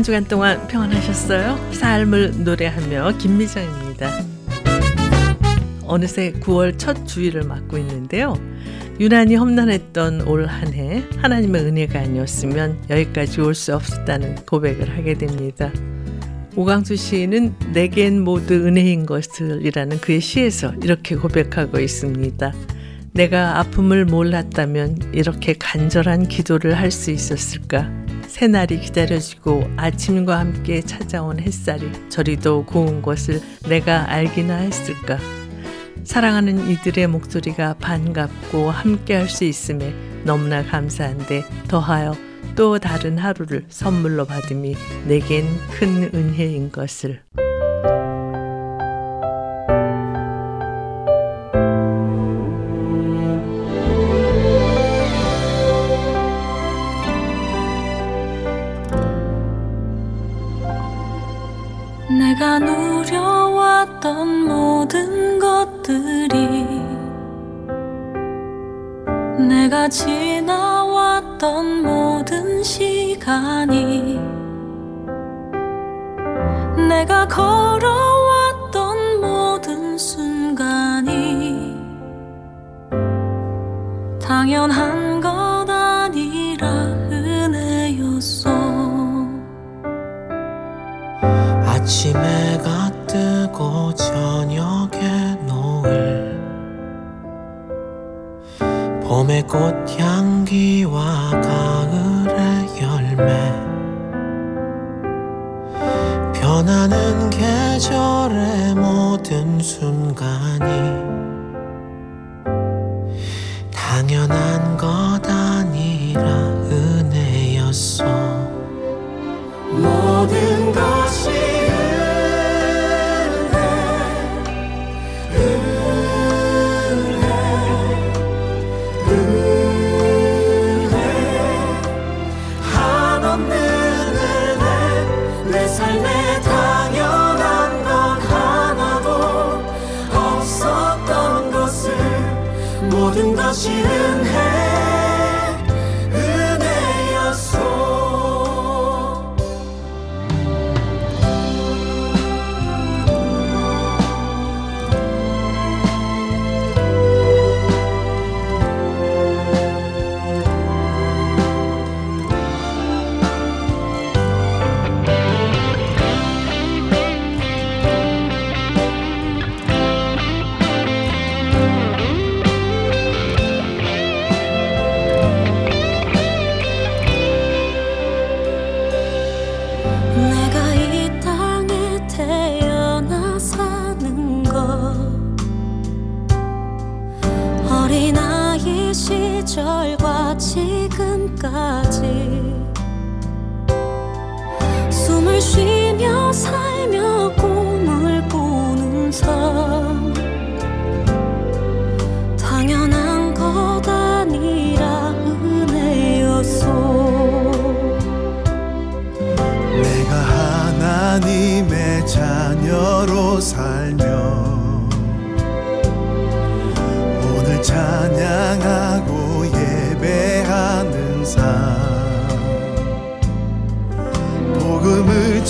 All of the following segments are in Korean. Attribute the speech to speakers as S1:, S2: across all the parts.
S1: 한 주간 동안 평안하셨어요? 삶을 노래하며 김미정입니다. 어느새 9월 첫 주일을 맞고 있는데요. 유난히 험난했던 올 한 해 하나님의 은혜가 아니었으면 여기까지 올 수 없었다는 고백을 하게 됩니다. 오강수 시인은 내겐 모두 은혜인 것을이라는 그의 시에서 이렇게 고백하고 있습니다. 내가 아픔을 몰랐다면 이렇게 간절한 기도를 할 수 있었을까? 새날이 기다려지고 아침과 함께 찾아온 햇살이 저리도 고운 것을 내가 알기나 했을까? 사랑하는 이들의 목소리가 반갑고 함께 할 수 있음에 너무나 감사한데 더하여 또 다른 하루를 선물로 받음이 내겐 큰 은혜인 것을.
S2: 누려왔던 모든 것들이 내가 지나왔던 모든 시간이 내가 걸어왔던 모든 순간이 당연한 것 아니라 은혜였어.
S3: 아침에 가 저녁에 노을. 봄의 꽃향기와 가을의 열매. 변하는 계절의 모든 순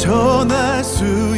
S4: 전할 수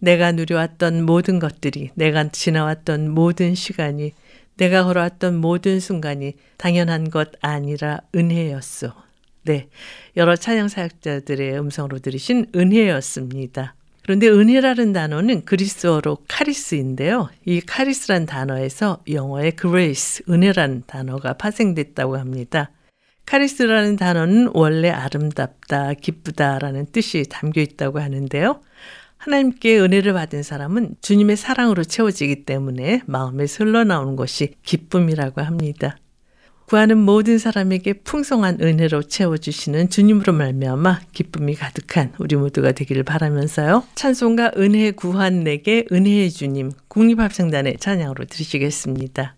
S1: 내가 누려왔던 모든 것들이, 내가 지나왔던 모든 시간이, 내가 걸어왔던 모든 순간이 당연한 것 아니라 은혜였소. 네. 여러 찬양 사역자들의 음성으로 들으신 은혜였습니다. 그런데 은혜라는 단어는 그리스어로 카리스인데요. 이 카리스란 단어에서 영어의 grace, 은혜라는 단어가 파생됐다고 합니다. 카리스라는 단어는 원래 아름답다, 기쁘다라는 뜻이 담겨 있다고 하는데요. 하나님께 은혜를 받은 사람은 주님의 사랑으로 채워지기 때문에 마음에서 흘러나오는 것이 기쁨이라고 합니다. 구하는 모든 사람에게 풍성한 은혜로 채워주시는 주님으로 말미암아 기쁨이 가득한 우리 모두가 되기를 바라면서요. 찬송가 은혜 구한 내게 은혜의 주님 국립합성단의 찬양으로 드리시겠습니다.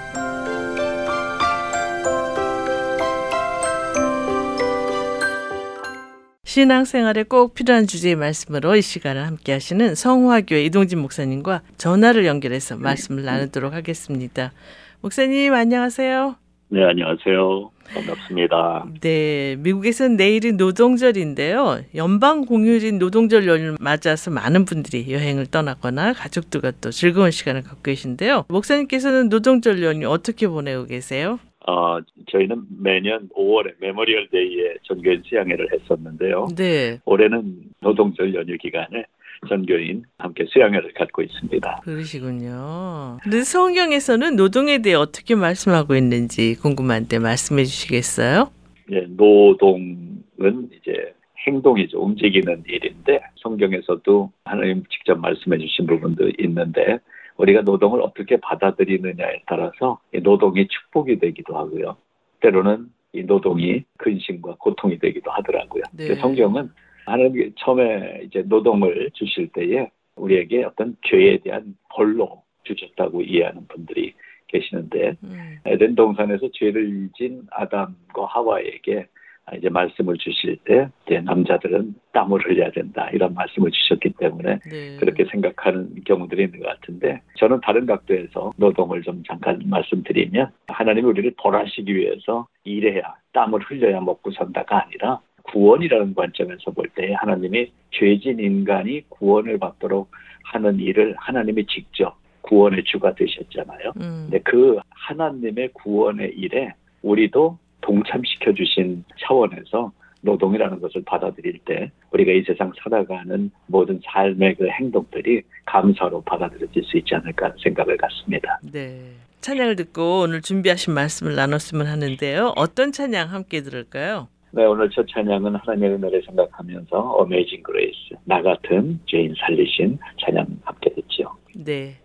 S1: 신앙생활에 꼭 필요한 주제의 말씀으로 이 시간을 함께 하시는 성화교회 이동진 목사님과 전화를 연결해서 말씀을 나누도록 하겠습니다. 목사님 안녕하세요.
S5: 네, 안녕하세요. 반갑습니다.
S1: 네, 미국에서는 내일은 노동절인데요. 연방 공휴일인 노동절 연휴를 맞아서 많은 분들이 여행을 떠나거나 가족들과 또 즐거운 시간을 갖고 계신데요. 목사님께서는 노동절 연휴 어떻게 보내고 계세요?
S5: 어, 저희는 매년 5월에 Memorial Day에 전교인 수양회를 했었는데요.
S1: 네.
S5: 올해는 노동절 연휴 기간에 전교인 함께 수양회를 갖고 있습니다.
S1: 그러시군요. 근데 성경에서는 노동에 대해 어떻게 말씀하고 있는지 궁금한데 말씀해 주시겠어요?
S5: 예, 노동은 이제 행동이죠. 움직이는 일인데 성경에서도 하나님 직접 말씀해 주신 부분도 있는데 우리가 노동을 어떻게 받아들이느냐에 따라서 이 노동이 축복이 되기도 하고요. 때로는 이 노동이 근심과 고통이 되기도 하더라고요.
S1: 네.
S5: 성경은 하나님이 처음에 이제 노동을 주실 때에 우리에게 어떤 죄에 대한 벌로 주셨다고 이해하는 분들이 계시는데
S1: 음.
S5: 에덴 동산에서 죄를 진 아담과 하와에게 이제 말씀을 주실 때 이제 남자들은 땀을 흘려야 된다 이런 말씀을 주셨기 때문에
S1: 네.
S5: 그렇게 생각하는 경우들이 있는 것 같은데 저는 다른 각도에서 노동을 좀 잠깐 말씀드리면 하나님이 우리를 벌하시기 위해서 일해야 땀을 흘려야 먹고 산다가 아니라 구원이라는 관점에서 볼 때 하나님이 죄진 인간이 구원을 받도록 하는 일을 하나님이 직접 구원의 주가 되셨잖아요.
S1: 음.
S5: 근데 그 하나님의 구원의 일에 우리도 동참시켜 주신 차원에서 노동이라는 것을 받아들일 때 우리가 이 세상 살아가는 모든 삶의 그 행동들이 감사로 받아들여질 수 있지 않을까 하는 생각을 갖습니다.
S1: 네. 찬양을 듣고 오늘 준비하신 말씀을 나눴으면 하는데요. 어떤 찬양 함께 들을까요?
S5: 네, 오늘 첫 찬양은 하나님의 은혜를 생각하면서 Amazing Grace, 나 같은 죄인 살리신 찬양 함께 듣죠.
S1: 네.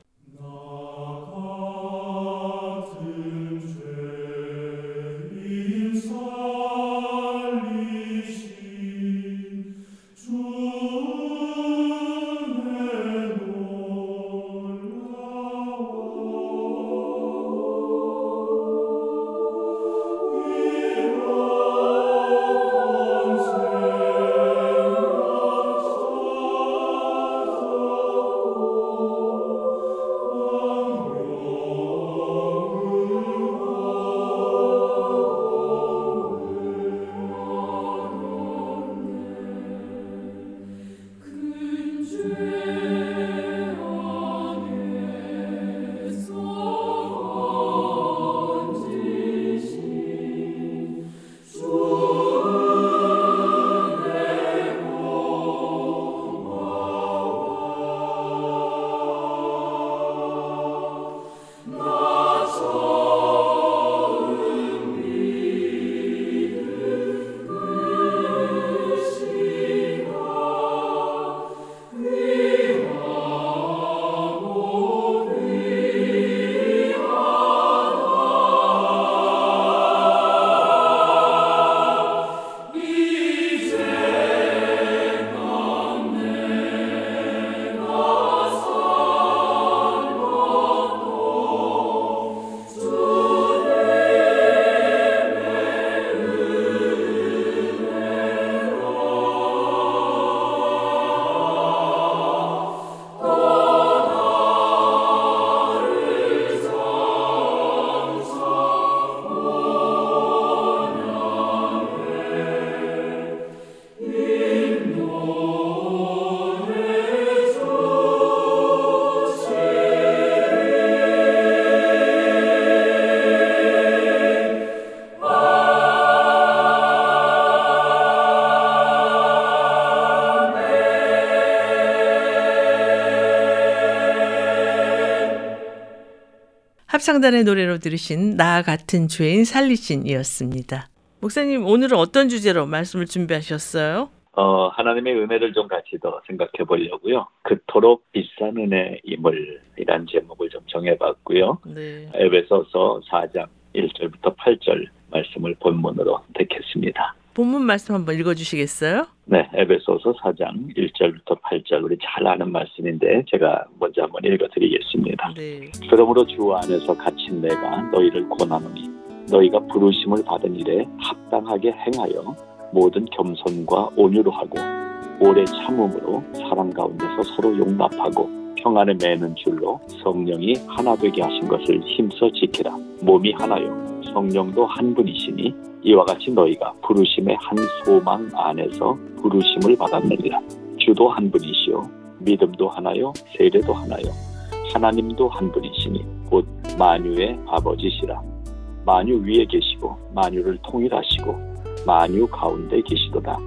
S1: 합창단의 노래로 들으신 나 같은 죄인 살리신이었습니다. 목사님 오늘은 어떤 주제로 말씀을 준비하셨어요?
S5: 어, 하나님의 은혜를 좀 같이 더 생각해 보려고요. 그토록 비싼 은혜 임을이란 제목을 좀 정해봤고요.
S1: 네.
S5: 에베소서 4장 1절부터 8절 말씀을 본문으로 택했습니다.
S1: 본문 말씀 한번 읽어주시겠어요?
S5: 네, 에베소서 4장 1절부터 8절 우리 잘 아는 말씀인데 제가 먼저 한번 읽어드리겠습니다.
S1: 네.
S5: 그러므로 주 안에서 갇힌 내가 너희를 권하노니 너희가 부르심을 받은 일에 합당하게 행하여 모든 겸손과 온유로 하고 오래 참음으로 사랑 가운데서 서로 용납하고 평안에 매는 줄로 성령이 하나 되게 하신 것을 힘써 지키라. 몸이 하나요. 성령도 한 분이시니 이와 같이 너희가 부르심의 한 소망 안에서 부르심을 받았느니라. 주도 한 분이시요. 믿음도 하나요. 세례도 하나요. 하나님도 한 분이시니 곧 만유의 아버지시라. 만유 위에 계시고 만유를 통일하시고 만유 가운데 계시도다.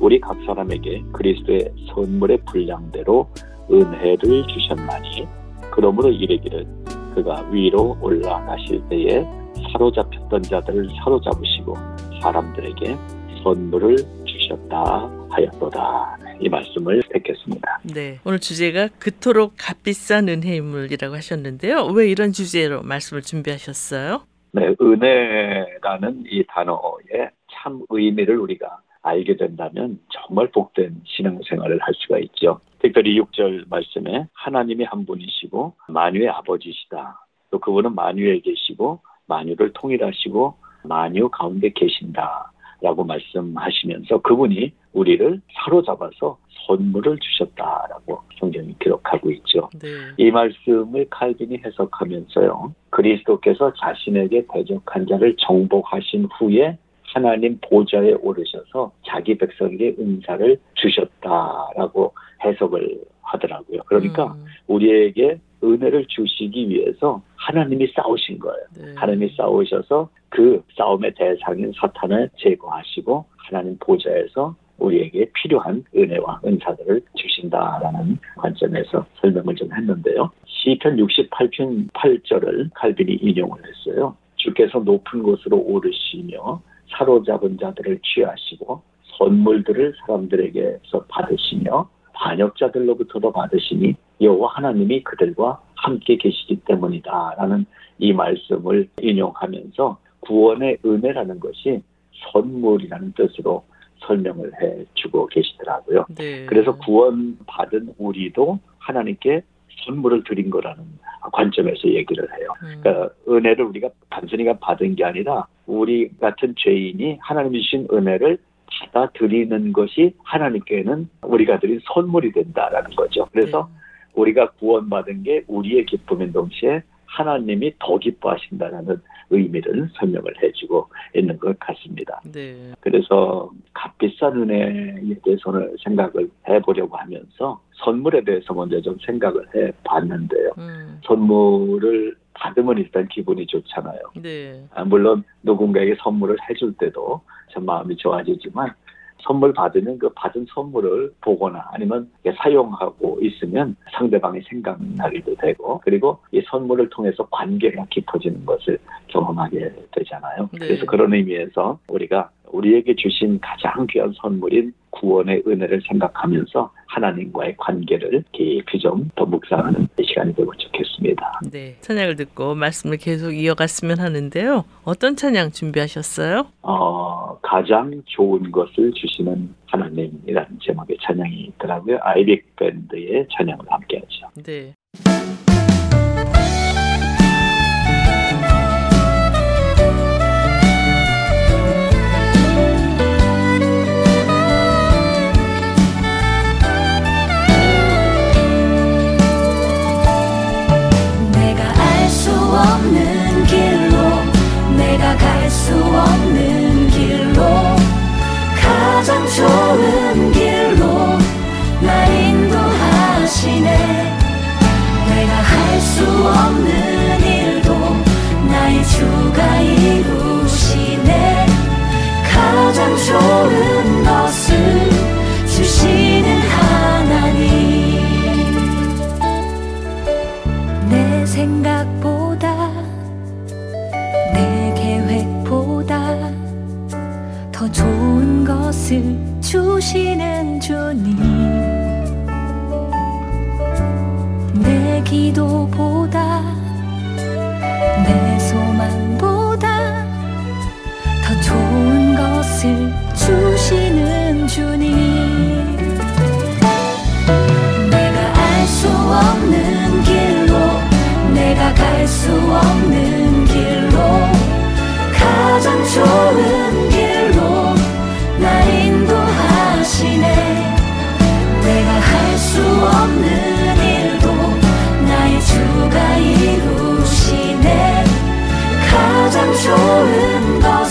S5: 우리 각 사람에게 그리스도의 선물의 분량대로 은혜를 주셨나니 그러므로 이르기를 그가 위로 올라가실 때에 사로잡혔던 자들을 사로잡으시고 사람들에게 선물을 주셨다 하였도다. 이 말씀을 뵙겠습니다.
S1: 네. 오늘 주제가 그토록 값비싼 은혜인물이라고 하셨는데요. 왜 이런 주제로 말씀을 준비하셨어요?
S5: 네, 은혜라는 이 단어의 참 의미를 우리가 알게 된다면 정말 복된 신앙생활을 할 수가 있죠. 특별히 6절 말씀에 하나님이 한 분이시고 만유의 아버지시다. 또 그분은 만유에 계시고 만유를 통일하시고 만유 가운데 계신다. 라고 말씀하시면서 그분이 우리를 사로잡아서 선물을 주셨다라고 성경이 기록하고 있죠.
S1: 네.
S5: 이 말씀을 칼빈이 해석하면서요. 그리스도께서 자신에게 대적한 자를 정복하신 후에 하나님 보좌에 오르셔서 자기 백성에게 은사를 주셨다라고 해석을 하더라고요. 그러니까
S1: 음,
S5: 우리에게 은혜를 주시기 위해서 하나님이 싸우신 거예요.
S1: 네.
S5: 하나님이 싸우셔서 그 싸움의 대상인 사탄을 제거하시고 하나님 보좌에서 우리에게 필요한 은혜와 은사들을 주신다라는 관점에서 설명을 좀 했는데요. 시편 68편 8절을 칼빈이 인용을 했어요. 주께서 높은 곳으로 오르시며 사로잡은 자들을 취하시고 선물들을 사람들에게서 받으시며 반역자들로부터도 받으시니 여호와 하나님이 그들과 함께 계시기 때문이다라는 이 말씀을 인용하면서 구원의 은혜라는 것이 선물이라는 뜻으로 설명을 해주고 계시더라고요.
S1: 네.
S5: 그래서 구원 받은 우리도 하나님께 선물을 드린 거라는 관점에서 얘기를 해요.
S1: 음,
S5: 그러니까 은혜를 우리가 단순히 받은 게 아니라 우리 같은 죄인이 하나님이 주신 은혜를 받아들이는 것이 하나님께는 우리가 드린 선물이 된다라는 거죠. 그래서
S1: 네.
S5: 우리가 구원받은 게 우리의 기쁨인 동시에 하나님이 더 기뻐하신다라는 의미를 설명을 해주고 있는 것 같습니다.
S1: 네.
S5: 그래서 값비싼 은혜에 대해서는 생각을 해보려고 하면서 선물에 대해서 먼저 좀 생각을 해봤는데요.
S1: 음,
S5: 선물을 받으면 일단 기분이 좋잖아요.
S1: 네.
S5: 아, 물론 누군가에게 선물을 해줄 때도 참 마음이 좋아지지만 선물 받으면 그 받은 선물을 보거나 아니면 사용하고 있으면 상대방이 생각나기도 되고 그리고 이 선물을 통해서 관계가 깊어지는 것을 경험하게 되잖아요.
S1: 네.
S5: 그래서 그런 의미에서 우리가 우리에게 주신 가장 귀한 선물인 구원의 은혜를 생각하면서 하나님과의 관계를 깊이 좀 더 묵상하는 시간이 되고 좋겠습니다.
S1: 네. 찬양을 듣고 말씀을 계속 이어갔으면 하는데요. 어떤 찬양 준비하셨어요?
S5: 어, 가장 좋은 것을 주시는 하나님이라는 제목의 찬양이 있더라고요. 아이빅 밴드의 찬양을 함께 하죠.
S1: 네.
S2: 좋은 것을 주시는 하나님. 내 생각보다 내 계획보다 더 좋은 것을 주시는 갈수 없는 길로 가장 좋은 길로 나 인도하시네. 내가 할 수 없는 일도 나의 주가 이루시네. 가장 좋은 것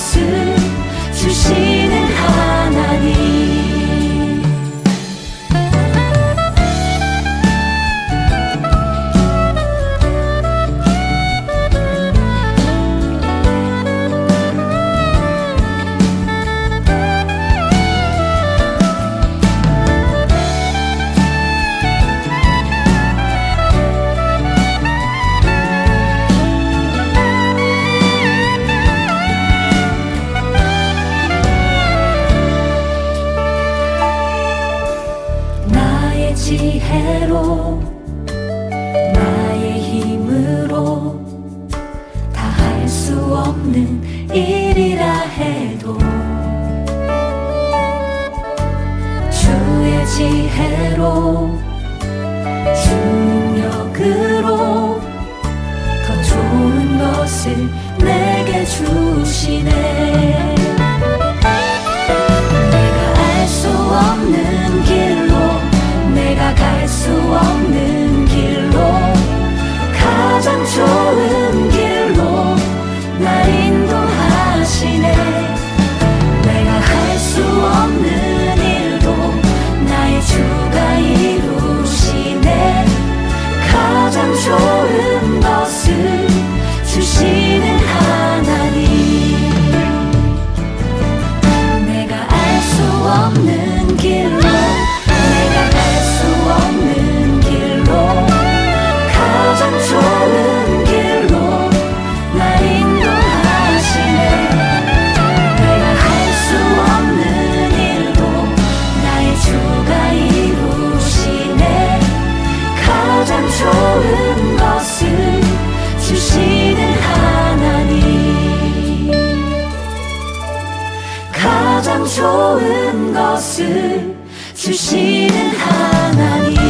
S2: 주시는 하나님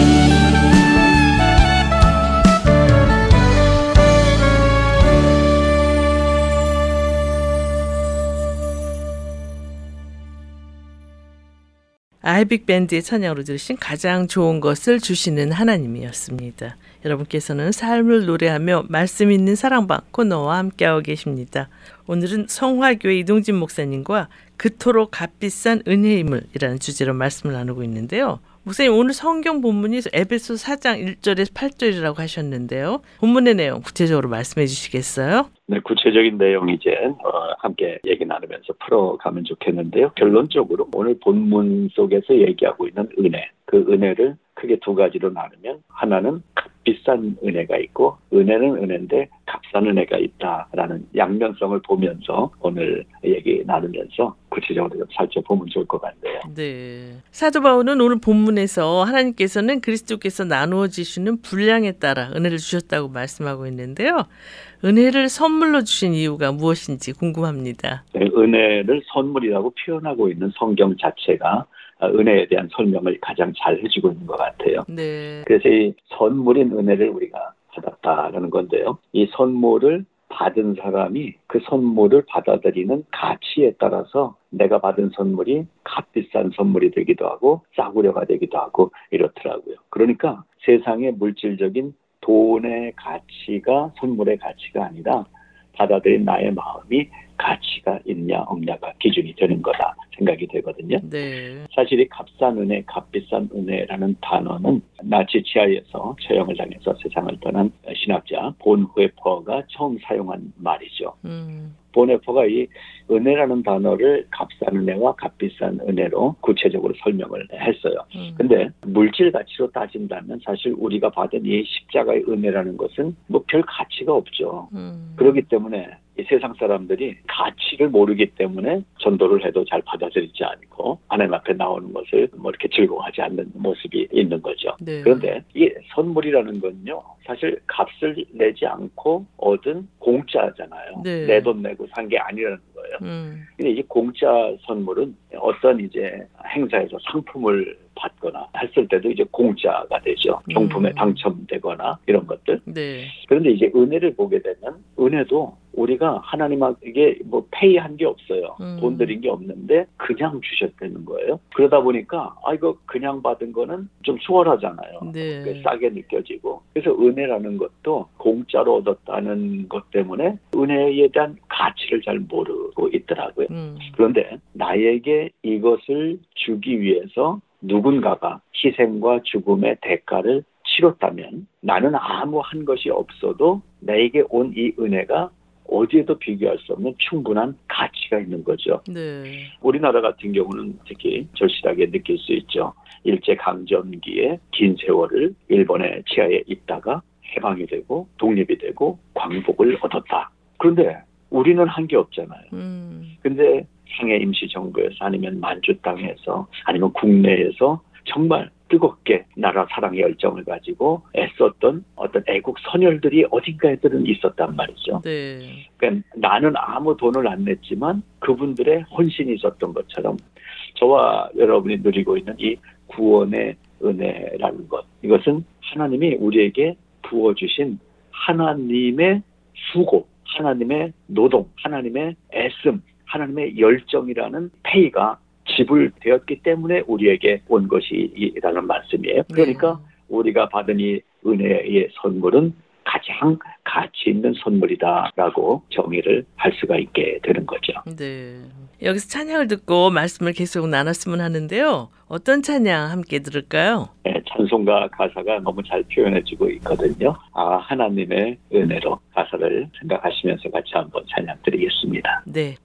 S1: 아이빅 밴드의 찬양으로 들으신 가장 좋은 것을 주시는 하나님이었습니다. 여러분께서는 삶을 노래하며 말씀 있는 사랑방 코너와 함께하고 계십니다. 오늘은 성화교회 이동진 목사님과 그토록 값비싼 은혜의 힘을이라는 주제로 말씀을 나누고 있는데요. 목사님 오늘 성경 본문이 에베소 4장 1절에서 8절이라고 하셨는데요. 본문의 내용 구체적으로 말씀해 주시겠어요?
S5: 네, 구체적인 내용 이제 어, 함께 얘기 나누면서 풀어가면 좋겠는데요. 결론적으로 오늘 본문 속에서 얘기하고 있는 은혜, 그 은혜를 크게 두 가지로 나누면 하나는 값 비싼 은혜가 있고 은혜는 은혜인데 값싼 은혜가 있다라는 양면성을 보면서 오늘 얘기 나누면서 구체적으로 좀 살펴보면 좋을 것 같네요.
S1: 네. 사도 바울은 오늘 본문에서 하나님께서는 그리스도께서 나누어 주시는 분량에 따라 은혜를 주셨다고 말씀하고 있는데요. 은혜를 선물로 주신 이유가 무엇인지 궁금합니다.
S5: 네, 은혜를 선물이라고 표현하고 있는 성경 자체가 은혜에 대한 설명을 가장 잘 해주고 있는 것 같아요.
S1: 네.
S5: 그래서 이 선물인 은혜를 우리가 받았다라는 건데요. 이 선물을 받은 사람이 그 선물을 받아들이는 가치에 따라서 내가 받은 선물이 값비싼 선물이 되기도 하고 싸구려가 되기도 하고 이렇더라고요. 그러니까 세상의 물질적인 돈의 가치가 선물의 가치가 아니라 받아들인 나의 마음이 가치가 있냐 없냐가 기준이 되는 거다 생각이 되거든요.
S1: 네.
S5: 사실 이 값싼 은혜, 값비싼 은혜라는 단어는 나치 치하에서 처형을 당해서 세상을 떠난 신학자 본 회퍼가 처음 사용한 말이죠.
S1: 음.
S5: 본 회퍼가 이 은혜라는 단어를 값싼 은혜와 값비싼 은혜로 구체적으로 설명을 했어요.
S1: 음.
S5: 근데 물질 가치로 따진다면 사실 우리가 받은 이 십자가의 은혜라는 것은 뭐 별 가치가 없죠.
S1: 음.
S5: 그렇기 때문에 이 세상 사람들이 가치를 모르기 때문에 전도를 해도 잘 받아들이지 않고 하나님 앞에 나오는 것을 뭐 이렇게 즐거워하지 않는 모습이 있는 거죠.
S1: 네.
S5: 그런데 이 선물이라는 건요, 사실 값을 내지 않고 얻은 공짜잖아요.
S1: 네.
S5: 내돈 내고 산 게 아니라는 거예요.
S1: 음.
S5: 근데 이 공짜 선물은 어떤 이제 행사에서 상품을 받거나 했을 때도 이제 공짜가 되죠. 경품에
S1: 음.
S5: 당첨되거나 이런 것들.
S1: 네.
S5: 그런데 이제 은혜를 보게 되면 은혜도 우리가 하나님에게 뭐 페이한 게 없어요.
S1: 음.
S5: 돈 들인 게 없는데 그냥 주셨다는 거예요. 그러다 보니까 아 이거 그냥 받은 거는 좀 수월하잖아요.
S1: 네.
S5: 꽤 싸게 느껴지고 그래서 은혜라는 것도 공짜로 얻었다는 것 때문에 은혜에 대한 가치를 잘 모르고 있더라고요.
S1: 음.
S5: 그런데 나에게 이것을 주기 위해서 누군가가 희생과 죽음의 대가를 치렀다면 나는 아무 한 것이 없어도 나에게 온 이 은혜가 어디에도 비교할 수 없는 충분한 가치가 있는 거죠.
S1: 네.
S5: 우리나라 같은 경우는 특히 절실하게 느낄 수 있죠. 일제 강점기에 긴 세월을 일본의 지하에 있다가 해방이 되고 독립이 되고 광복을 얻었다. 그런데 우리는 한 게 없잖아요.
S1: 음.
S5: 근데 상해 임시정부에서 아니면 만주 땅에서 아니면 국내에서 정말 뜨겁게 나라 사랑의 열정을 가지고 애썼던 어떤 애국 선열들이 어딘가에들은 있었단 말이죠.
S4: 네.
S5: 그러니까 나는 아무 돈을 안 냈지만 그분들의 헌신이 있었던 것처럼 저와 여러분이 누리고 있는 이 구원의 은혜라는 것 이것은 하나님이 우리에게 부어주신 하나님의 수고, 하나님의 노동, 하나님의 애씀, 하나님의 열정이라는 페이가 지불되었기 때문에 우리에게 온 것이라는 말씀이에요. 그러니까
S4: 네.
S5: 우리가 받은 이 은혜의 선물은 가장 가치 있는 선물이다라고 정의를 할 수가 있게 되는 거죠.
S4: 네. 여기서 찬양을 듣고 말씀을 계속 나눴으면 하는데요. 어떤 찬양 함께 들을까요?
S5: 예, 찬송가 가사가 너무 잘 표현해주고 있거든요. 아 하나님의 은혜로 가사를 생각하시면서 같이 한번 찬양 드리겠습니다.
S4: 네.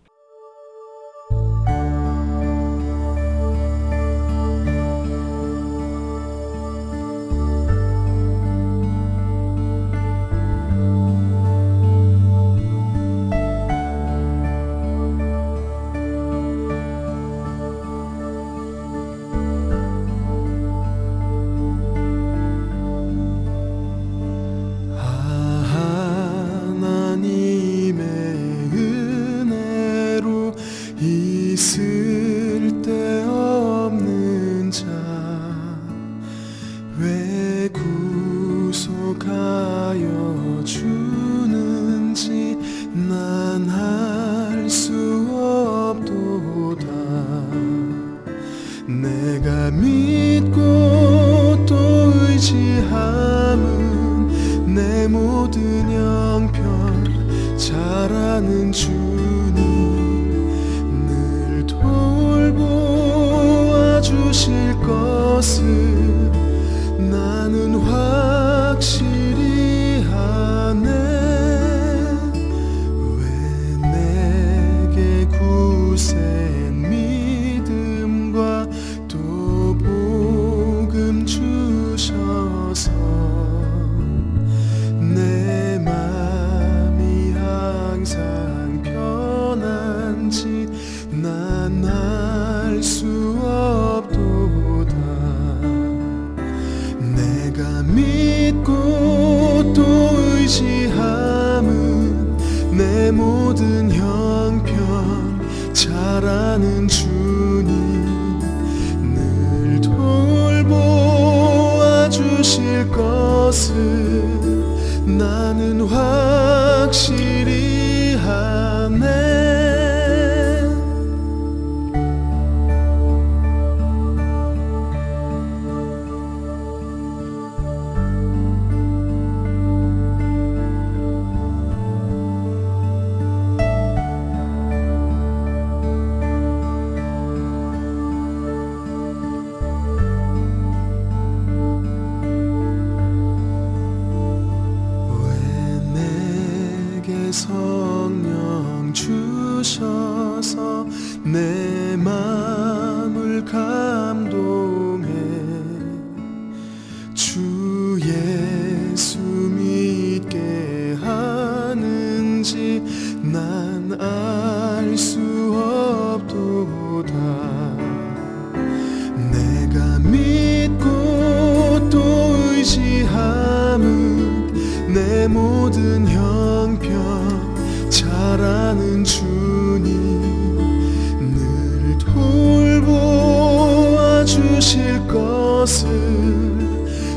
S6: 주실 것을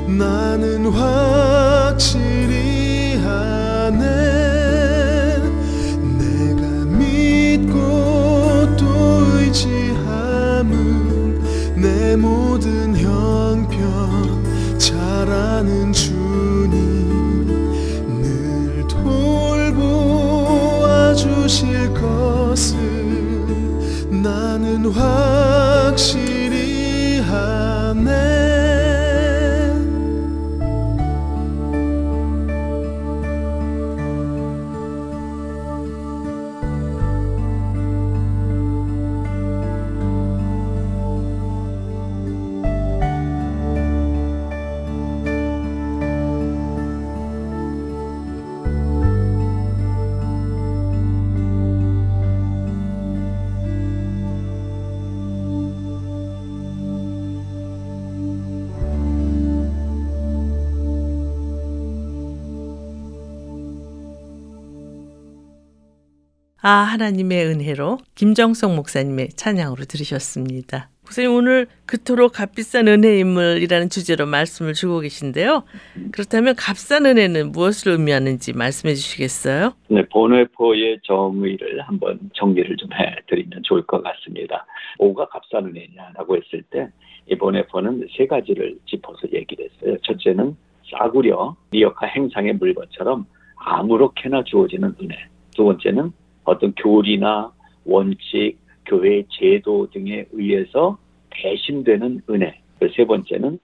S6: 나는 확실히 하네 내가 믿고 또 의지함은 내 모든 형편 잘 아는 주님 늘 돌보아 주실 것을 나는 확
S1: 아 하나님의 은혜로 김정성 목사님의 찬양으로 들으셨습니다. 목사님 오늘 그토록 값비싼 은혜 인물이라는 주제로 말씀을 주고 계신데요. 그렇다면 값싼 은혜는 무엇을 의미하는지 말씀해 주시겠어요?
S5: 네, 본회포의 정의를 한번 정리를 좀 해드리면 좋을 것 같습니다. 뭐가 값싼 은혜냐라고 했을 때 이번 회포는 세 가지를 짚어서 얘기를 했어요. 첫째는 싸구려 리어카 행상의 물건처럼 아무렇게나 주어지는 은혜. 두 번째는 어떤 교리나 원칙, 교회 제도 등에 의해서 대신되는 은혜. 그세 번째는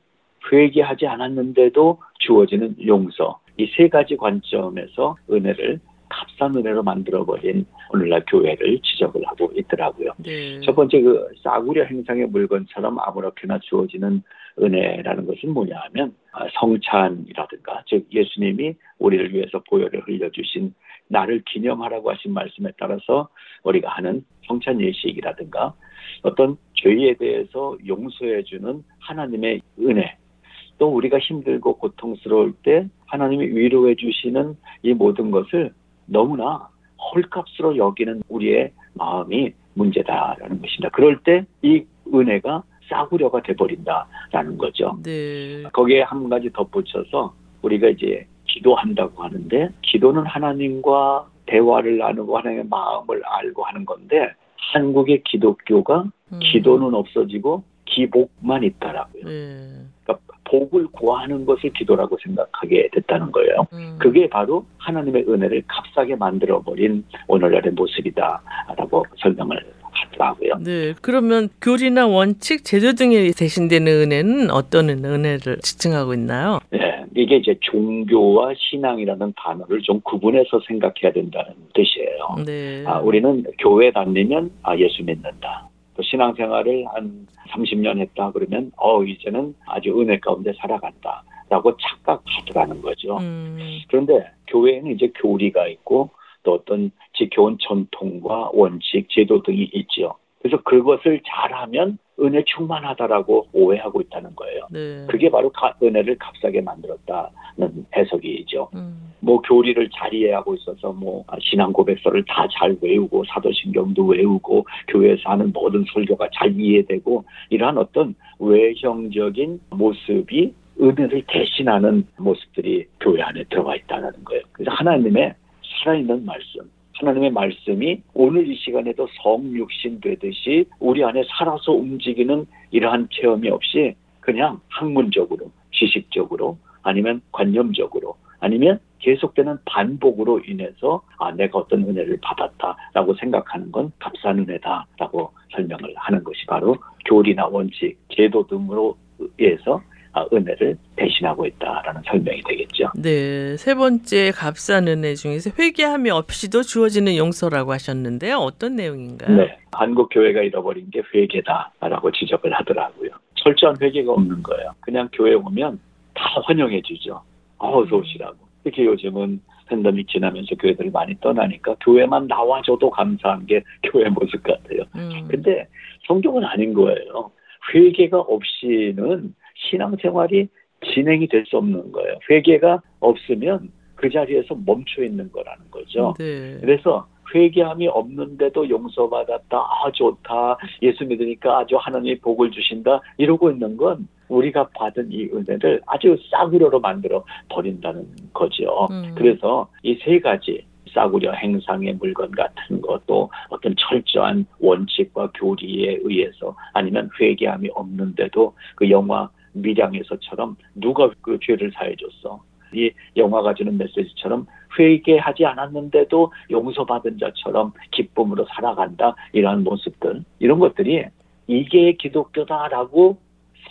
S5: 회개하지 않았는데도 주어지는 용서. 이 세 가지 관점에서 은혜를 값싼 은혜로 만들어버린 오늘날 교회를 지적을 하고 있더라고요.
S1: 네.
S5: 첫 번째 그 싸구려 행상의 물건처럼 아무렇게나 주어지는 은혜라는 것은 뭐냐 하면 아, 성찬이라든가 즉 예수님이 우리를 위해서 보혈을 흘려주신 나를 기념하라고 하신 말씀에 따라서 우리가 하는 성찬 예식이라든가 어떤 죄에 대해서 용서해주는 하나님의 은혜 또 우리가 힘들고 고통스러울 때 하나님이 위로해 주시는 이 모든 것을 너무나 헐값으로 여기는 우리의 마음이 문제다라는 것입니다. 그럴 때 이 은혜가 싸구려가 돼버린다라는 거죠.
S1: 네.
S5: 거기에 한 가지 덧붙여서 우리가 이제 기도한다고 하는데 기도는 하나님과 대화를 나누고 하나님의 마음을 알고 하는 건데 한국의 기독교가
S1: 음.
S5: 기도는 없어지고 기복만 있다라고요.
S1: 네.
S5: 그러니까 복을 구하는 것을 기도라고 생각하게 됐다는 거예요.
S1: 음.
S5: 그게 바로 하나님의 은혜를 값싸게 만들어버린 오늘날의 모습이다라고 설명을 하더라고요.
S1: 네. 그러면 교리나 원칙, 제도 등에 대신되는 은혜는 어떤 은혜를 지칭하고 있나요?
S5: 네, 이게 이제 종교와 신앙이라는 단어를 좀 구분해서 생각해야 된다는 뜻이에요.
S1: 네.
S5: 아, 우리는 교회 다니면 아, 예수 믿는다. 또 신앙생활을 한 30년 했다 그러면 어 이제는 아주 은혜 가운데 살아간다. 라고 착각하더라는 거죠.
S1: 음.
S5: 그런데 교회에는 이제 교리가 있고 또 어떤 지켜온 전통과 원칙, 제도 등이 있지요. 그래서 그것을 잘하면 은혜 충만하다라고 오해하고 있다는 거예요.
S1: 네.
S5: 그게 바로 가- 은혜를 값싸게 만들었다는 해석이죠.
S1: 음.
S5: 뭐 교리를 잘 이해하고 있어서 뭐 신앙 고백서를 다 잘 외우고 사도신경도 외우고 교회에서 하는 모든 설교가 잘 이해되고 이러한 어떤 외형적인 모습이 은혜를 대신하는 모습들이 교회 안에 들어가 있다는 거예요. 그래서 하나님의 살아있는 말씀, 하나님의 말씀이 오늘 이 시간에도 성육신 되듯이 우리 안에 살아서 움직이는 이러한 체험이 없이 그냥 학문적으로, 지식적으로, 아니면 관념적으로, 아니면 계속되는 반복으로 인해서 아 내가 어떤 은혜를 받았다라고 생각하는 건 값싼 은혜다라고 설명을 하는 것이 바로 교리나 원칙, 제도 등으로 의해서 아, 은혜를 대신하고 있다라는 설명이 되겠죠.
S1: 네, 세 번째 값싼 은혜 중에서 회개함이 없이도 주어지는 용서라고 하셨는데요. 어떤 내용인가요?
S5: 네, 한국 교회가 잃어버린 게 회개다라고 지적을 하더라고요. 철저한 회개가 없는 거예요. 그냥 교회 오면 다 환영해 주죠. 어서 오시라고. 특히 요즘은 팬데믹 지나면서 교회들이 많이 떠나니까 교회만 나와줘도 감사한 게 교회 모습 같아요.
S1: 음.
S5: 근데 성경은 아닌 거예요. 회개가 없이는 신앙생활이 진행이 될 수 없는 거예요. 회개가 없으면 그 자리에서 멈춰 있는 거라는 거죠.
S1: 네.
S5: 그래서 회개함이 없는데도 용서받았다. 아, 좋다. 예수 믿으니까 아주 하나님이 복을 주신다. 이러고 있는 건 우리가 받은 이 은혜를 아주 싸구려로 만들어 버린다는 거죠.
S1: 음.
S5: 그래서 이 세 가지 싸구려 행상의 물건 같은 것도 어떤 철저한 원칙과 교리에 의해서 아니면 회개함이 없는데도 그 영화 미량에서처럼 누가 그 죄를 사해줬어. 이 영화가 주는 메시지처럼 회개하지 않았는데도 용서받은 자처럼 기쁨으로 살아간다 이러한 모습들 이런 것들이 이게 기독교다라고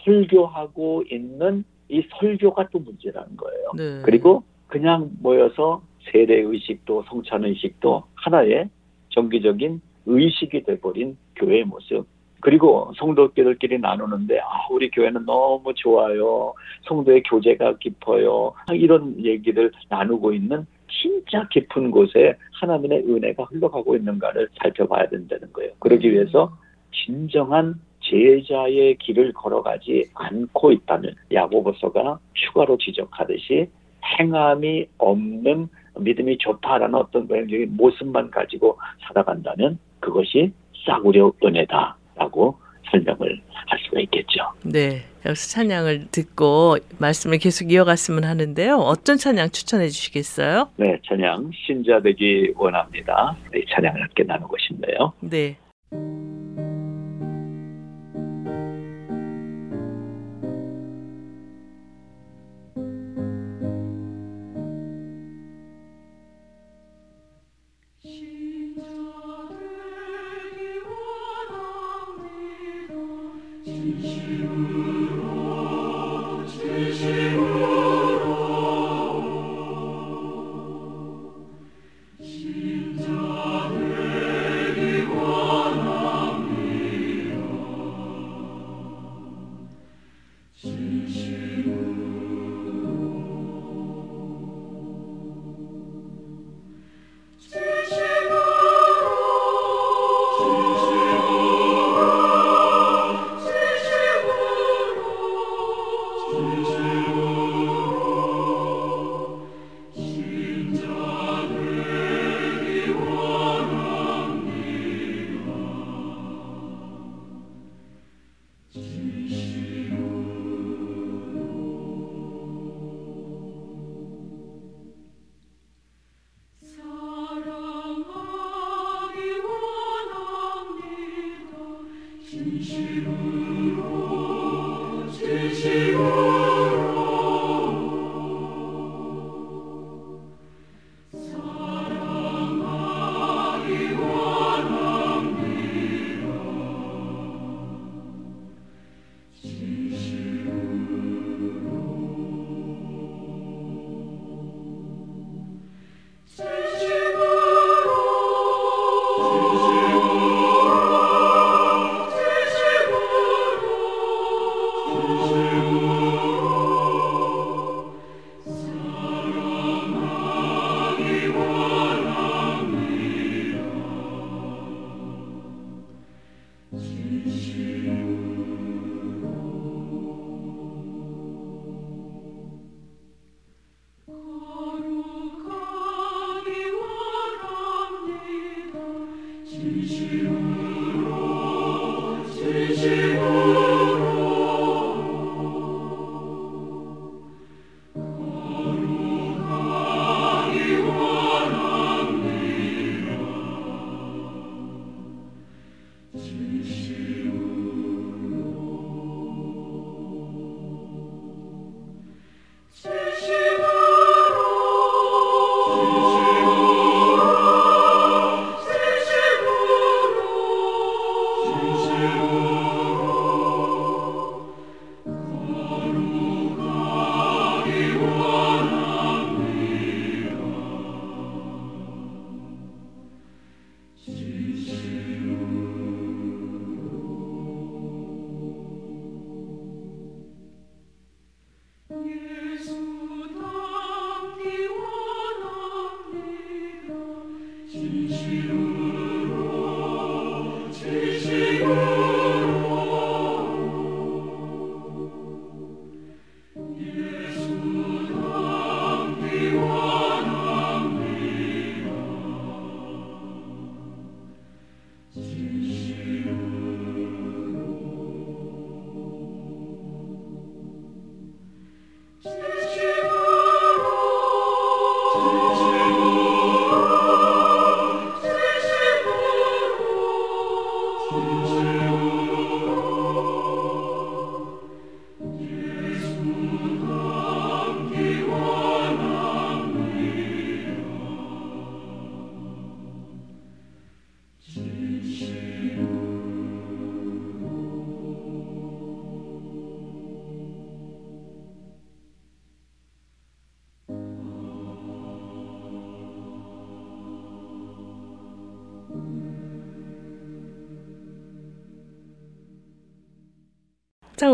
S5: 설교하고 있는 이 설교가 또 문제라는 거예요.
S1: 네.
S5: 그리고 그냥 모여서 세례 의식도 성찬 의식도 하나의 정기적인 의식이 돼버린 교회의 모습. 그리고 성도들끼리 나누는데 아 우리 교회는 너무 좋아요. 성도의 교제가 깊어요. 이런 얘기를 나누고 있는 진짜 깊은 곳에 하나님의 은혜가 흘러가고 있는가를 살펴봐야 된다는 거예요. 그러기 위해서 진정한 제자의 길을 걸어가지 않고 있다면 야고보서가 추가로 지적하듯이 행함이 없는 믿음이 좋다라는 어떤 외형적인 모습만 가지고 살아간다면 그것이 싸구려 은혜다 라고 설명을 할 수가 있겠죠.
S1: 네. 여기서 찬양을 듣고 말씀을 계속 이어갔으면 하는데요. 어떤 찬양 추천해 주시겠어요?
S5: 네, 찬양 신자 되기 원합니다. 이 찬양을 함께 나누고 싶네요.
S1: 네.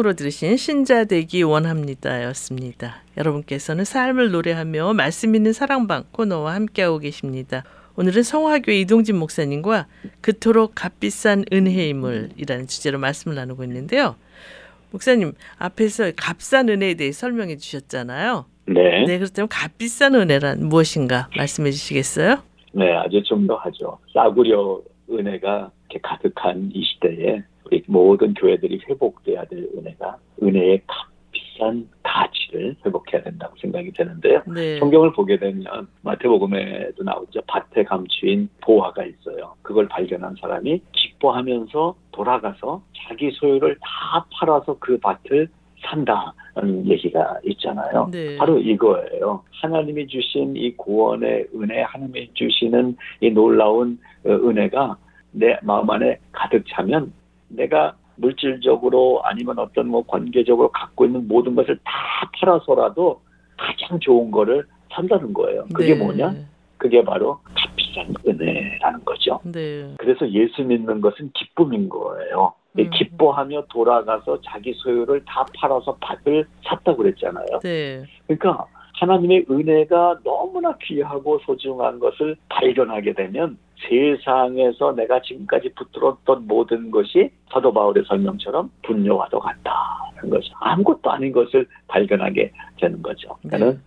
S1: 창으로 들으신 신자 되기 원합니다였습니다. 여러분께서는 삶을 노래하며 말씀 있는 사랑방 코너와 함께하고 계십니다. 오늘은 성화교회 이동진 목사님과 그토록 값비싼 은혜임을이라는 주제로 말씀을 나누고 있는데요. 목사님 앞에서 값싼 은혜에 대해 설명해 주셨잖아요.
S5: 네.
S1: 네, 그렇다면 값비싼 은혜란 무엇인가 말씀해 주시겠어요?
S5: 네, 아주 좀더 하죠. 싸구려 은혜가 이렇게 가득한 이 시대에 모든 교회들이 회복돼야 될 은혜가 은혜의 값비싼 가치를 회복해야 된다고 생각이 되는데요.
S1: 네.
S5: 성경을 보게 되면 마태복음에도 나오죠. 밭에 감추인 보화가 있어요. 그걸 발견한 사람이 기뻐하면서 돌아가서 자기 소유를 다 팔아서 그 밭을 산다는 얘기가 있잖아요.
S1: 네.
S5: 바로 이거예요. 하나님이 주신 이 구원의 은혜, 하나님이 주시는 이 놀라운 어, 은혜가 내 마음 안에 가득 차면 내가 물질적으로 아니면 어떤 뭐 관계적으로 갖고 있는 모든 것을 다 팔아서라도 가장 좋은 거를 산다는 거예요. 그게
S1: 네.
S5: 뭐냐? 그게 바로 값비싼 은혜라는 거죠.
S1: 네.
S5: 그래서 예수 믿는 것은 기쁨인 거예요. 이
S1: 음.
S5: 기뻐하며 돌아가서 자기 소유를 다 팔아서 밭을 샀다고 그랬잖아요.
S1: 네.
S5: 그러니까 하나님의 은혜가 너무나 귀하고 소중한 것을 발견하게 되면 세상에서 내가 지금까지 붙들었던 모든 것이 사도 바울의 설명처럼 분뇨와도 같다는 거죠. 아무것도 아닌 것을 발견하게 되는 거죠. 그러니까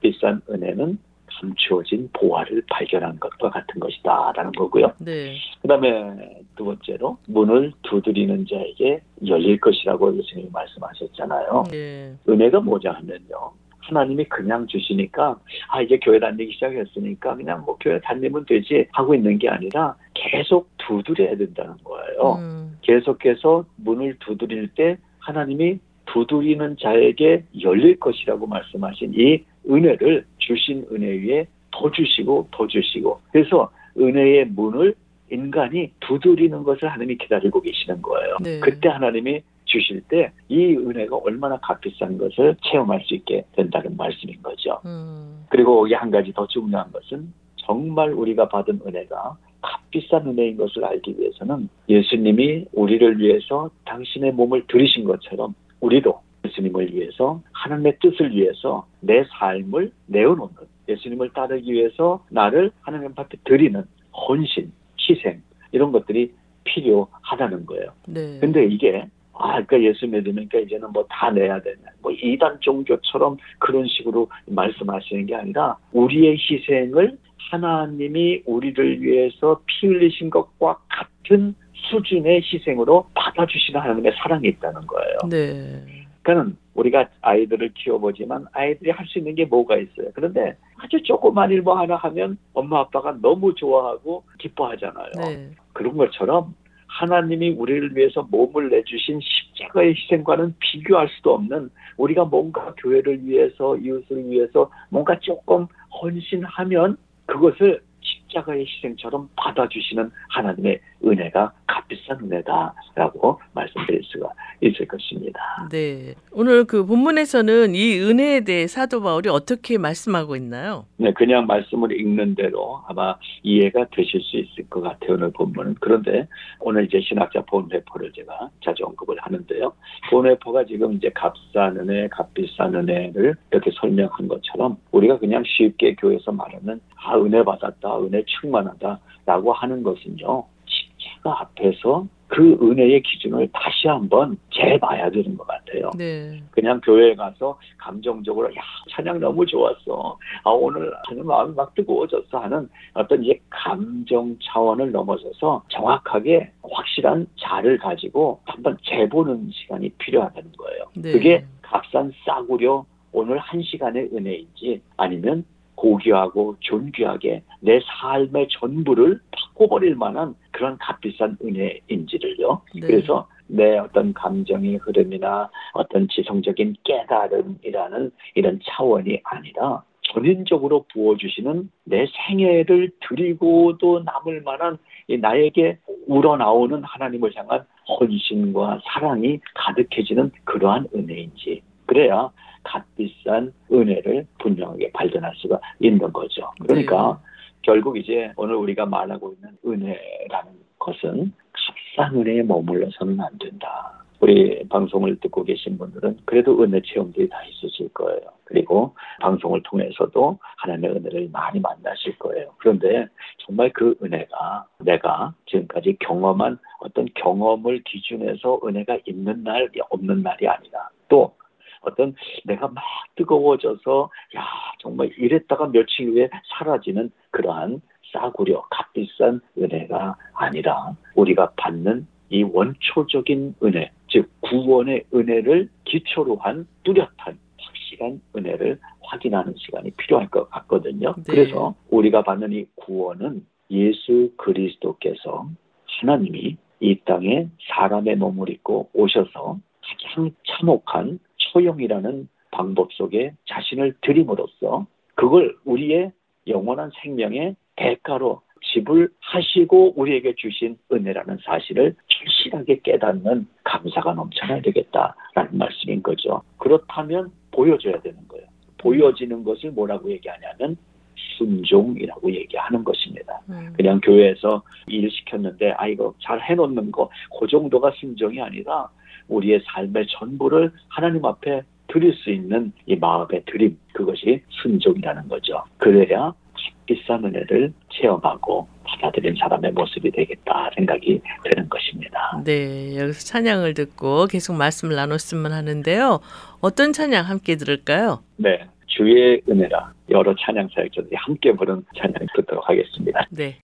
S5: 비싼 은혜는 감추어진 보화를 발견한 것과 같은 것이다라는 거고요.
S1: 네.
S5: 그다음에 두 번째로 문을 두드리는 자에게 열릴 것이라고 예수님이 말씀하셨잖아요.
S1: 네.
S5: 은혜가 뭐냐 하면요. 하나님이 그냥 주시니까 아 이제 교회 다니기 시작했으니까 그냥 뭐 교회 다니면 되지 하고 있는 게 아니라 계속 두드려야 된다는 거예요.
S1: 음.
S5: 계속해서 문을 두드릴 때 하나님이 두드리는 자에게 열릴 것이라고 말씀하신 이 은혜를 주신 은혜 위에 더 주시고 더 주시고 그래서 은혜의 문을 인간이 두드리는 것을 하나님이 기다리고 계시는 거예요.
S1: 네.
S5: 그때 하나님이 주실 때 이 은혜가 얼마나 값비싼 것을 체험할 수 있게 된다는 말씀인 거죠.
S1: 음.
S5: 그리고 여기 한 가지 더 중요한 것은 정말 우리가 받은 은혜가 값비싼 은혜인 것을 알기 위해서는 예수님이 우리를 위해서 당신의 몸을 들이신 것처럼 우리도 예수님을 위해서 하나님의 뜻을 위해서 내 삶을 내어놓는 예수님을 따르기 위해서 나를 하나님 앞에 드리는 헌신, 희생 이런 것들이 필요하다는 거예요.
S1: 네.
S5: 근데 이게 아, 그러니까 예수 믿으니까 이제는 뭐 다 내야 되냐. 뭐 이단 종교처럼 그런 식으로 말씀하시는 게 아니라 우리의 희생을 하나님이 우리를 위해서 피 흘리신 것과 같은 수준의 희생으로 받아주시는 하나님의 사랑이 있다는 거예요.
S1: 네.
S5: 그러니까 우리가 아이들을 키워보지만 아이들이 할 수 있는 게 뭐가 있어요. 그런데 아주 조그만 일 뭐 하나 하면 엄마 아빠가 너무 좋아하고 기뻐하잖아요.
S1: 네.
S5: 그런 것처럼 하나님이 우리를 위해서 몸을 내주신 십자가의 희생과는 비교할 수도 없는 우리가 뭔가 교회를 위해서 이웃을 위해서 뭔가 조금 헌신하면 그것을 십자가의 희생처럼 받아주시는 하나님의 은혜가 값비싼 은혜다라고 말씀드릴 수가 있을 것입니다.
S1: 네. 오늘 그 본문에서는 이 은혜에 대해 사도 바울이 어떻게 말씀하고 있나요?
S5: 네, 그냥 말씀을 읽는 대로 아마 이해가 되실 수 있을 것 같아요, 오늘 본문은. 그런데 오늘 이제 신학자 본회포를 제가 자주 언급을 하는데요. 본회포가 지금 이제 값싼 은혜, 값비싼 은혜를 이렇게 설명한 것처럼 우리가 그냥 쉽게 교회에서 말하는 아, 은혜 받았다, 은혜 충만하다라고 하는 것은요, 십자가 앞에서 그 은혜의 기준을 다시 한번 재봐야 되는 것 같아요.
S1: 네.
S5: 그냥 교회에 가서 감정적으로 야 찬양 너무 좋았어 아 오늘 저는 마음이 막 뜨거워졌어 하는 어떤 이제 감정 차원을 넘어서서 정확하게 확실한 자를 가지고 한번 재보는 시간이 필요하다는 거예요.
S1: 네.
S5: 그게 값싼 싸구려 오늘 한 시간의 은혜인지 아니면 고귀하고 존귀하게 내 삶의 전부를 바꿔버릴 만한 그런 값비싼 은혜인지를요.
S1: 네.
S5: 그래서 내 어떤 감정의 흐름이나 어떤 지성적인 깨달음이라는 이런 차원이 아니라 전인적으로 부어주시는 내 생애를 드리고도 남을 만한 이 나에게 우러나오는 하나님을 향한 헌신과 사랑이 가득해지는 그러한 은혜인지 그래야 값비싼 은혜를 분명하게 발견할 수가 있는 거죠. 그러니까 결국 이제 오늘 우리가 말하고 있는 은혜라는 것은 값싼 은혜에 머물러서는 안 된다. 우리 방송을 듣고 계신 분들은 그래도 은혜 체험들이 다 있으실 거예요. 그리고 방송을 통해서도 하나님의 은혜를 많이 만나실 거예요. 그런데 정말 그 은혜가 내가 지금까지 경험한 어떤 경험을 기준해서 은혜가 있는 날, 없는 날이 아니라 또 어떤 내가 막 뜨거워져서 야 정말 이랬다가 며칠 후에 사라지는 그러한 싸구려 값비싼 은혜가 아니라 우리가 받는 이 원초적인 은혜, 즉 구원의 은혜를 기초로 한 뚜렷한 확실한 은혜를 확인하는 시간이 필요할 것 같거든요.
S2: 네.
S5: 그래서 우리가 받는 이 구원은 예수 그리스도께서 하나님이 이 땅에 사람의 몸을 입고 오셔서 가장 참혹한 처형이라는 방법 속에 자신을 드림으로써 그걸 우리의 영원한 생명의 대가로 지불하시고 우리에게 주신 은혜라는 사실을 절실하게 깨닫는 감사가 넘쳐나야 되겠다라는 말씀인 거죠. 그렇다면 보여줘야 되는 거예요. 보여지는 것을 뭐라고 얘기하냐면 순종이라고 얘기하는 것입니다.
S2: 음.
S5: 그냥 교회에서 일 시켰는데 아 이거 잘 해놓는 거 그 정도가 순종이 아니라 우리의 삶의 전부를 하나님 앞에 드릴 수 있는 이 마음의 드림 그것이 순종이라는 거죠. 그래야 비싼 은혜를 체험하고 받아들인 사람의 모습이 되겠다 생각이 드는 것입니다.
S2: 네, 여기서 찬양을 듣고 계속 말씀을 나눴으면 하는데요. 어떤 찬양 함께 들을까요?
S5: 네, 주의 은혜라 여러 찬양 사역자들이 함께 부른 찬양 듣도록 하겠습니다.
S2: 네.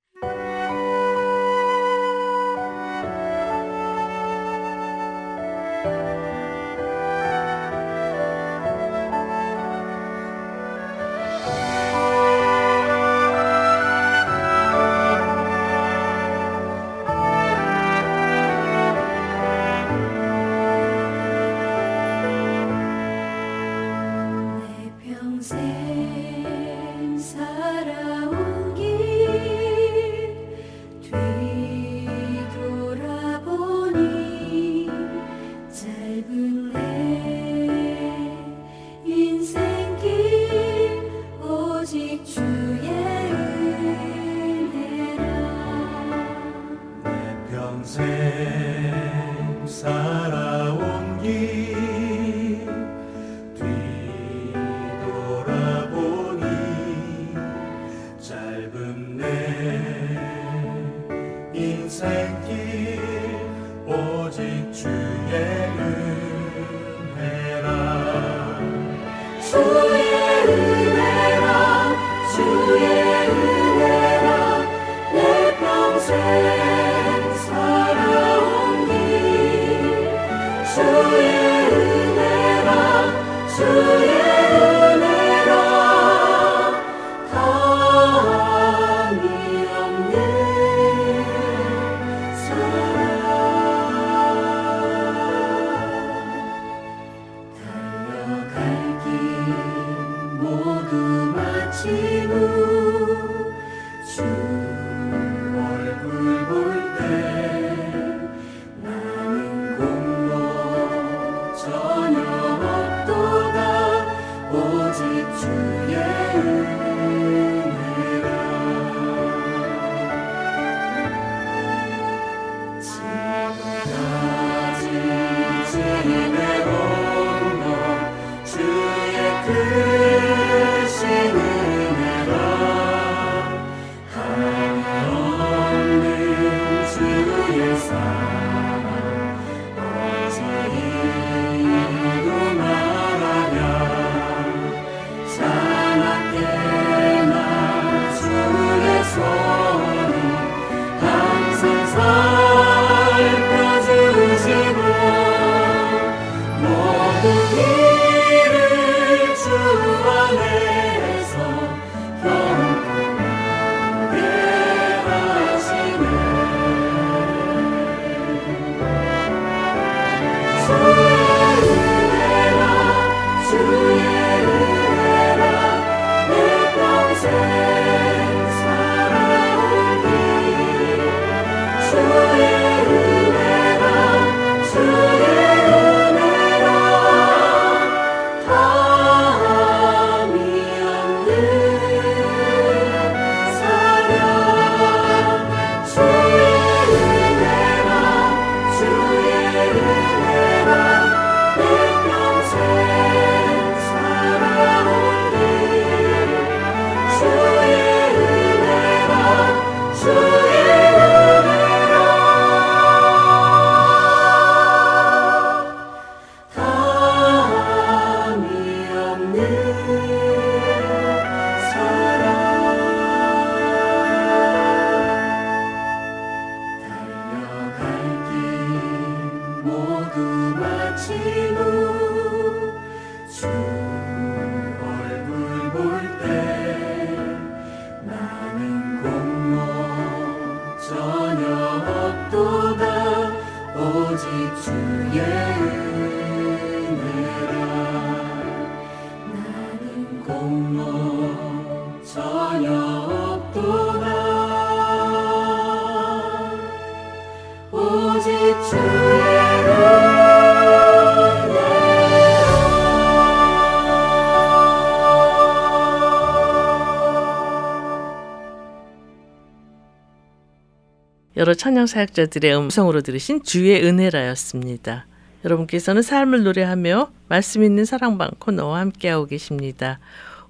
S1: 여러 찬양 사역자들의 음성으로 들으신 주의 은혜라였습니다. 여러분께서는 삶을 노래하며 말씀 있는 사랑방 코너와 함께하고 계십니다.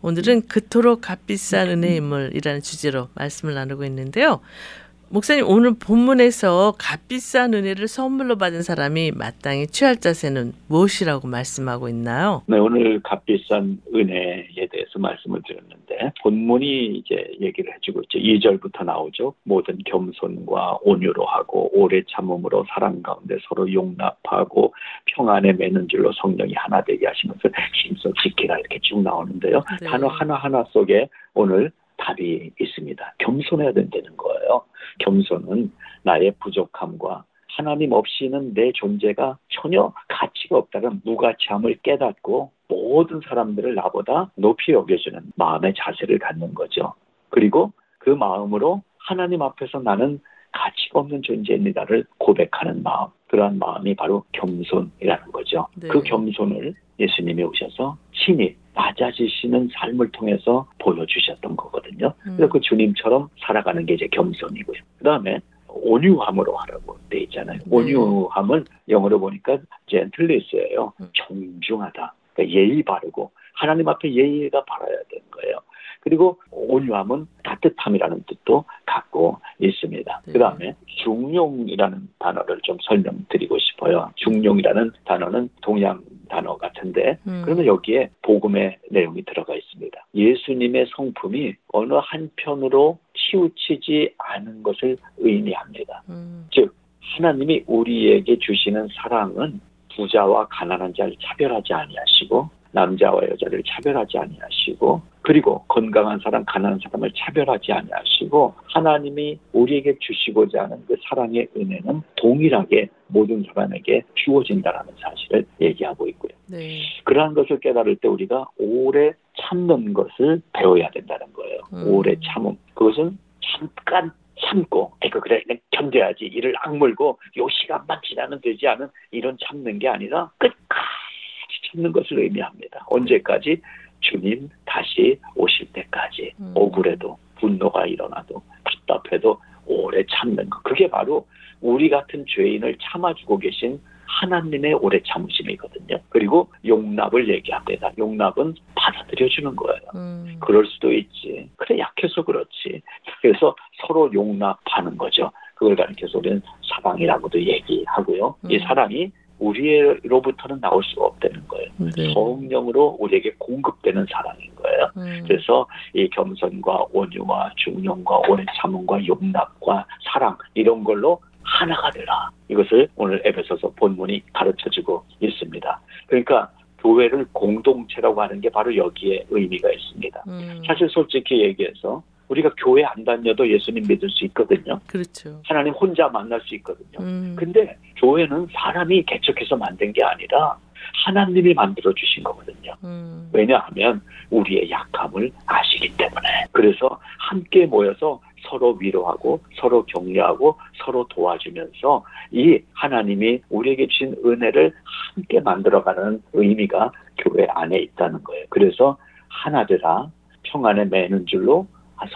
S1: 오늘은 그토록 값비싼 은혜의 인물이라는 주제로 말씀을 나누고 있는데요. 목사님 오늘 본문에서 값비싼 은혜를 선물로 받은 사람이 마땅히 취할 자세는 무엇이라고 말씀하고 있나요?
S5: 네, 오늘 값비싼 은혜에 대해서 말씀을 드렸는데 본문이 이제 얘기를 해주고 있죠. 2절부터 나오죠. 모든 겸손과 온유로 하고 오래 참음으로 사랑 가운데 서로 용납하고 평안에 매는 줄로 성령이 하나 되게 하신 것을 힘써 지키라 이렇게 쭉 나오는데요.
S1: 네.
S5: 단어 하나하나 속에 오늘 답이 있습니다. 겸손해야 된다는 거예요. 겸손은 나의 부족함과 하나님 없이는 내 존재가 전혀 가치가 없다는 무가치함을 깨닫고 모든 사람들을 나보다 높이 여겨주는 마음의 자세를 갖는 거죠. 그리고 그 마음으로 하나님 앞에서 나는 가치가 없는 존재입니다를 고백하는 마음. 그러한 마음이 바로 겸손이라는 거죠.
S1: 네.
S5: 그 겸손을 예수님이 오셔서 친히 낮아지시는 삶을 통해서 보여주셨던 거거든요. 그래서
S1: 음.
S5: 그 주님처럼 살아가는 게 이제 겸손이고요. 그 다음에 온유함으로 하라고 돼 있잖아요.
S1: 네.
S5: 온유함은 영어로 보니까 젠틀리스예요.
S1: 음.
S5: 정중하다. 그러니까 예의 바르고 하나님 앞에 예의가 바라야 되는 거예요. 그리고 온유함은 따뜻함이라는 뜻도 갖고 있습니다.
S1: 네.
S5: 그 다음에 중용이라는 단어를 좀 설명드리고 싶어요. 중용이라는 단어는 동양 단어 같은데
S1: 음.
S5: 그러면 여기에 복음의 내용이 들어가 있습니다. 예수님의 성품이 어느 한편으로 치우치지 않은 것을 의미합니다.
S1: 음.
S5: 즉 하나님이 우리에게 주시는 사랑은 부자와 가난한 자를 차별하지 아니하시고 남자와 여자를 차별하지 아니하시고 그리고 건강한 사람, 가난한 사람을 차별하지 아니하시고 하나님이 우리에게 주시고자 하는 그 사랑의 은혜는 동일하게 모든 사람에게 주어진다라는 사실을 얘기하고 있고요.
S1: 네.
S5: 그러한 것을 깨달을 때 우리가 오래 참는 것을 배워야 된다는 거예요.
S1: 음.
S5: 오래 참음. 그것은 잠깐 참고, 에그 그래, 견뎌야지. 이를 악물고 요 시간만 지나면 되지 않은 이런 참는 게 아니라 끝까지 참는 것을 의미합니다. 언제까지? 주님 다시 오실 때까지
S1: 음.
S5: 억울해도 분노가 일어나도 답답해도 오래 참는 것. 그게 바로 우리 같은 죄인을 참아주고 계신 하나님의 오래 참으심이거든요. 그리고 용납을 얘기합니다. 용납은 받아들여주는 거예요.
S1: 음.
S5: 그럴 수도 있지. 그래 약해서 그렇지. 그래서 서로 용납하는 거죠. 그걸 가리켜서 우리는 사랑이라고도 얘기하고요. 이
S1: 음.
S5: 사랑이 우리로부터는 나올 수가 없다는 거예요.
S1: 네.
S5: 성령으로 우리에게 공급되는 사랑인 거예요.
S1: 음.
S5: 그래서 이 겸손과 온유와 중용과 오래 참음과 용납과 사랑 이런 걸로 하나가 되라. 이것을 오늘 에베소서 본문이 가르쳐주고 있습니다. 그러니까 교회를 공동체라고 하는 게 바로 여기에 의미가 있습니다.
S1: 음.
S5: 사실 솔직히 얘기해서 우리가 교회 안 다녀도 예수님 믿을 수 있거든요.
S1: 그렇죠.
S5: 하나님 혼자 만날 수 있거든요.
S1: 음.
S5: 근데 교회는 사람이 개척해서 만든 게 아니라 하나님이 만들어 주신 거거든요.
S1: 음.
S5: 왜냐하면 우리의 약함을 아시기 때문에. 그래서 함께 모여서 서로 위로하고 서로 격려하고 서로 도와주면서 이 하나님이 우리에게 주신 은혜를 함께 만들어가는 의미가 교회 안에 있다는 거예요. 그래서 하나 되라 평안에 매는 줄로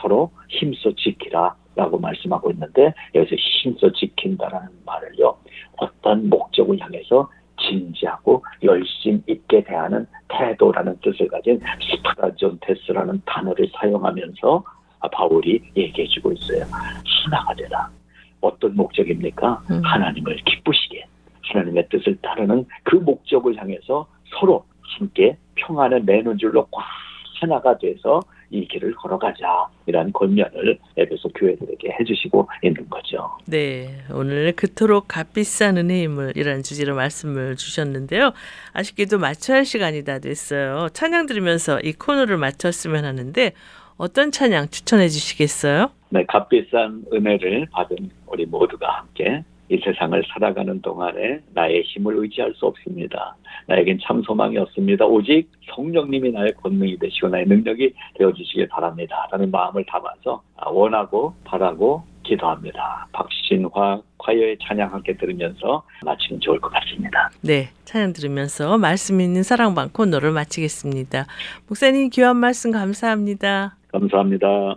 S5: 서로 힘써 지키라 라고 말씀하고 있는데 여기서 힘써 지킨다라는 말을요 어떤 목적을 향해서 진지하고 열심 있게 대하는 태도라는 뜻을 가진 스파라존테스라는 단어를 사용하면서 아, 바울이 얘기해주고 있어요. 하나가 되라. 어떤 목적입니까?
S1: 음.
S5: 하나님을 기쁘시게 하나님의 뜻을 따르는 그 목적을 향해서 서로 함께 평안을 매는 줄로 꽉 하나가 돼서 이 길을 걸어가자 이런 권면을 에베소 교회들에게 해주시고 있는 거죠.
S1: 네, 오늘 그토록 값비싼 은혜임을이라는 주제로 말씀을 주셨는데요. 아쉽게도 마쳐야 할 시간이 다 됐어요. 찬양 들으면서 이 코너를 마쳤으면 하는데 어떤 찬양 추천해 주시겠어요?
S5: 네, 값비싼 은혜를 받은 우리 모두가 함께 이 세상을 살아가는 동안에 나의 힘을 의지할 수 없습니다. 나에겐 참 소망이 없습니다. 오직 성령님이 나의 권능이 되시고 나의 능력이 되어주시길 바랍니다. 라는 마음을 담아서 원하고 바라고 기도합니다. 박신화 과요의 찬양 함께 들으면서 마치면 좋을 것 같습니다.
S1: 네, 찬양 들으면서 말씀 있는 사랑방 코너를 마치겠습니다. 목사님 귀한 말씀 감사합니다.
S5: 감사합니다.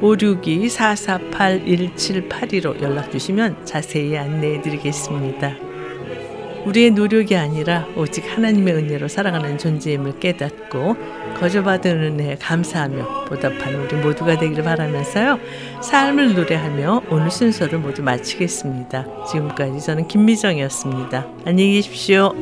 S1: 562-448-1782로 연락 주시면 자세히 안내해 드리겠습니다. 우리의 노력이 아니라 오직 하나님의 은혜로 살아가는 존재임을 깨닫고 거저받은 은혜에 감사하며 보답하는 우리 모두가 되기를 바라면서요. 삶을 노래하며 오늘 순서를 모두 마치겠습니다. 지금까지 저는 김미정이었습니다. 안녕히 계십시오.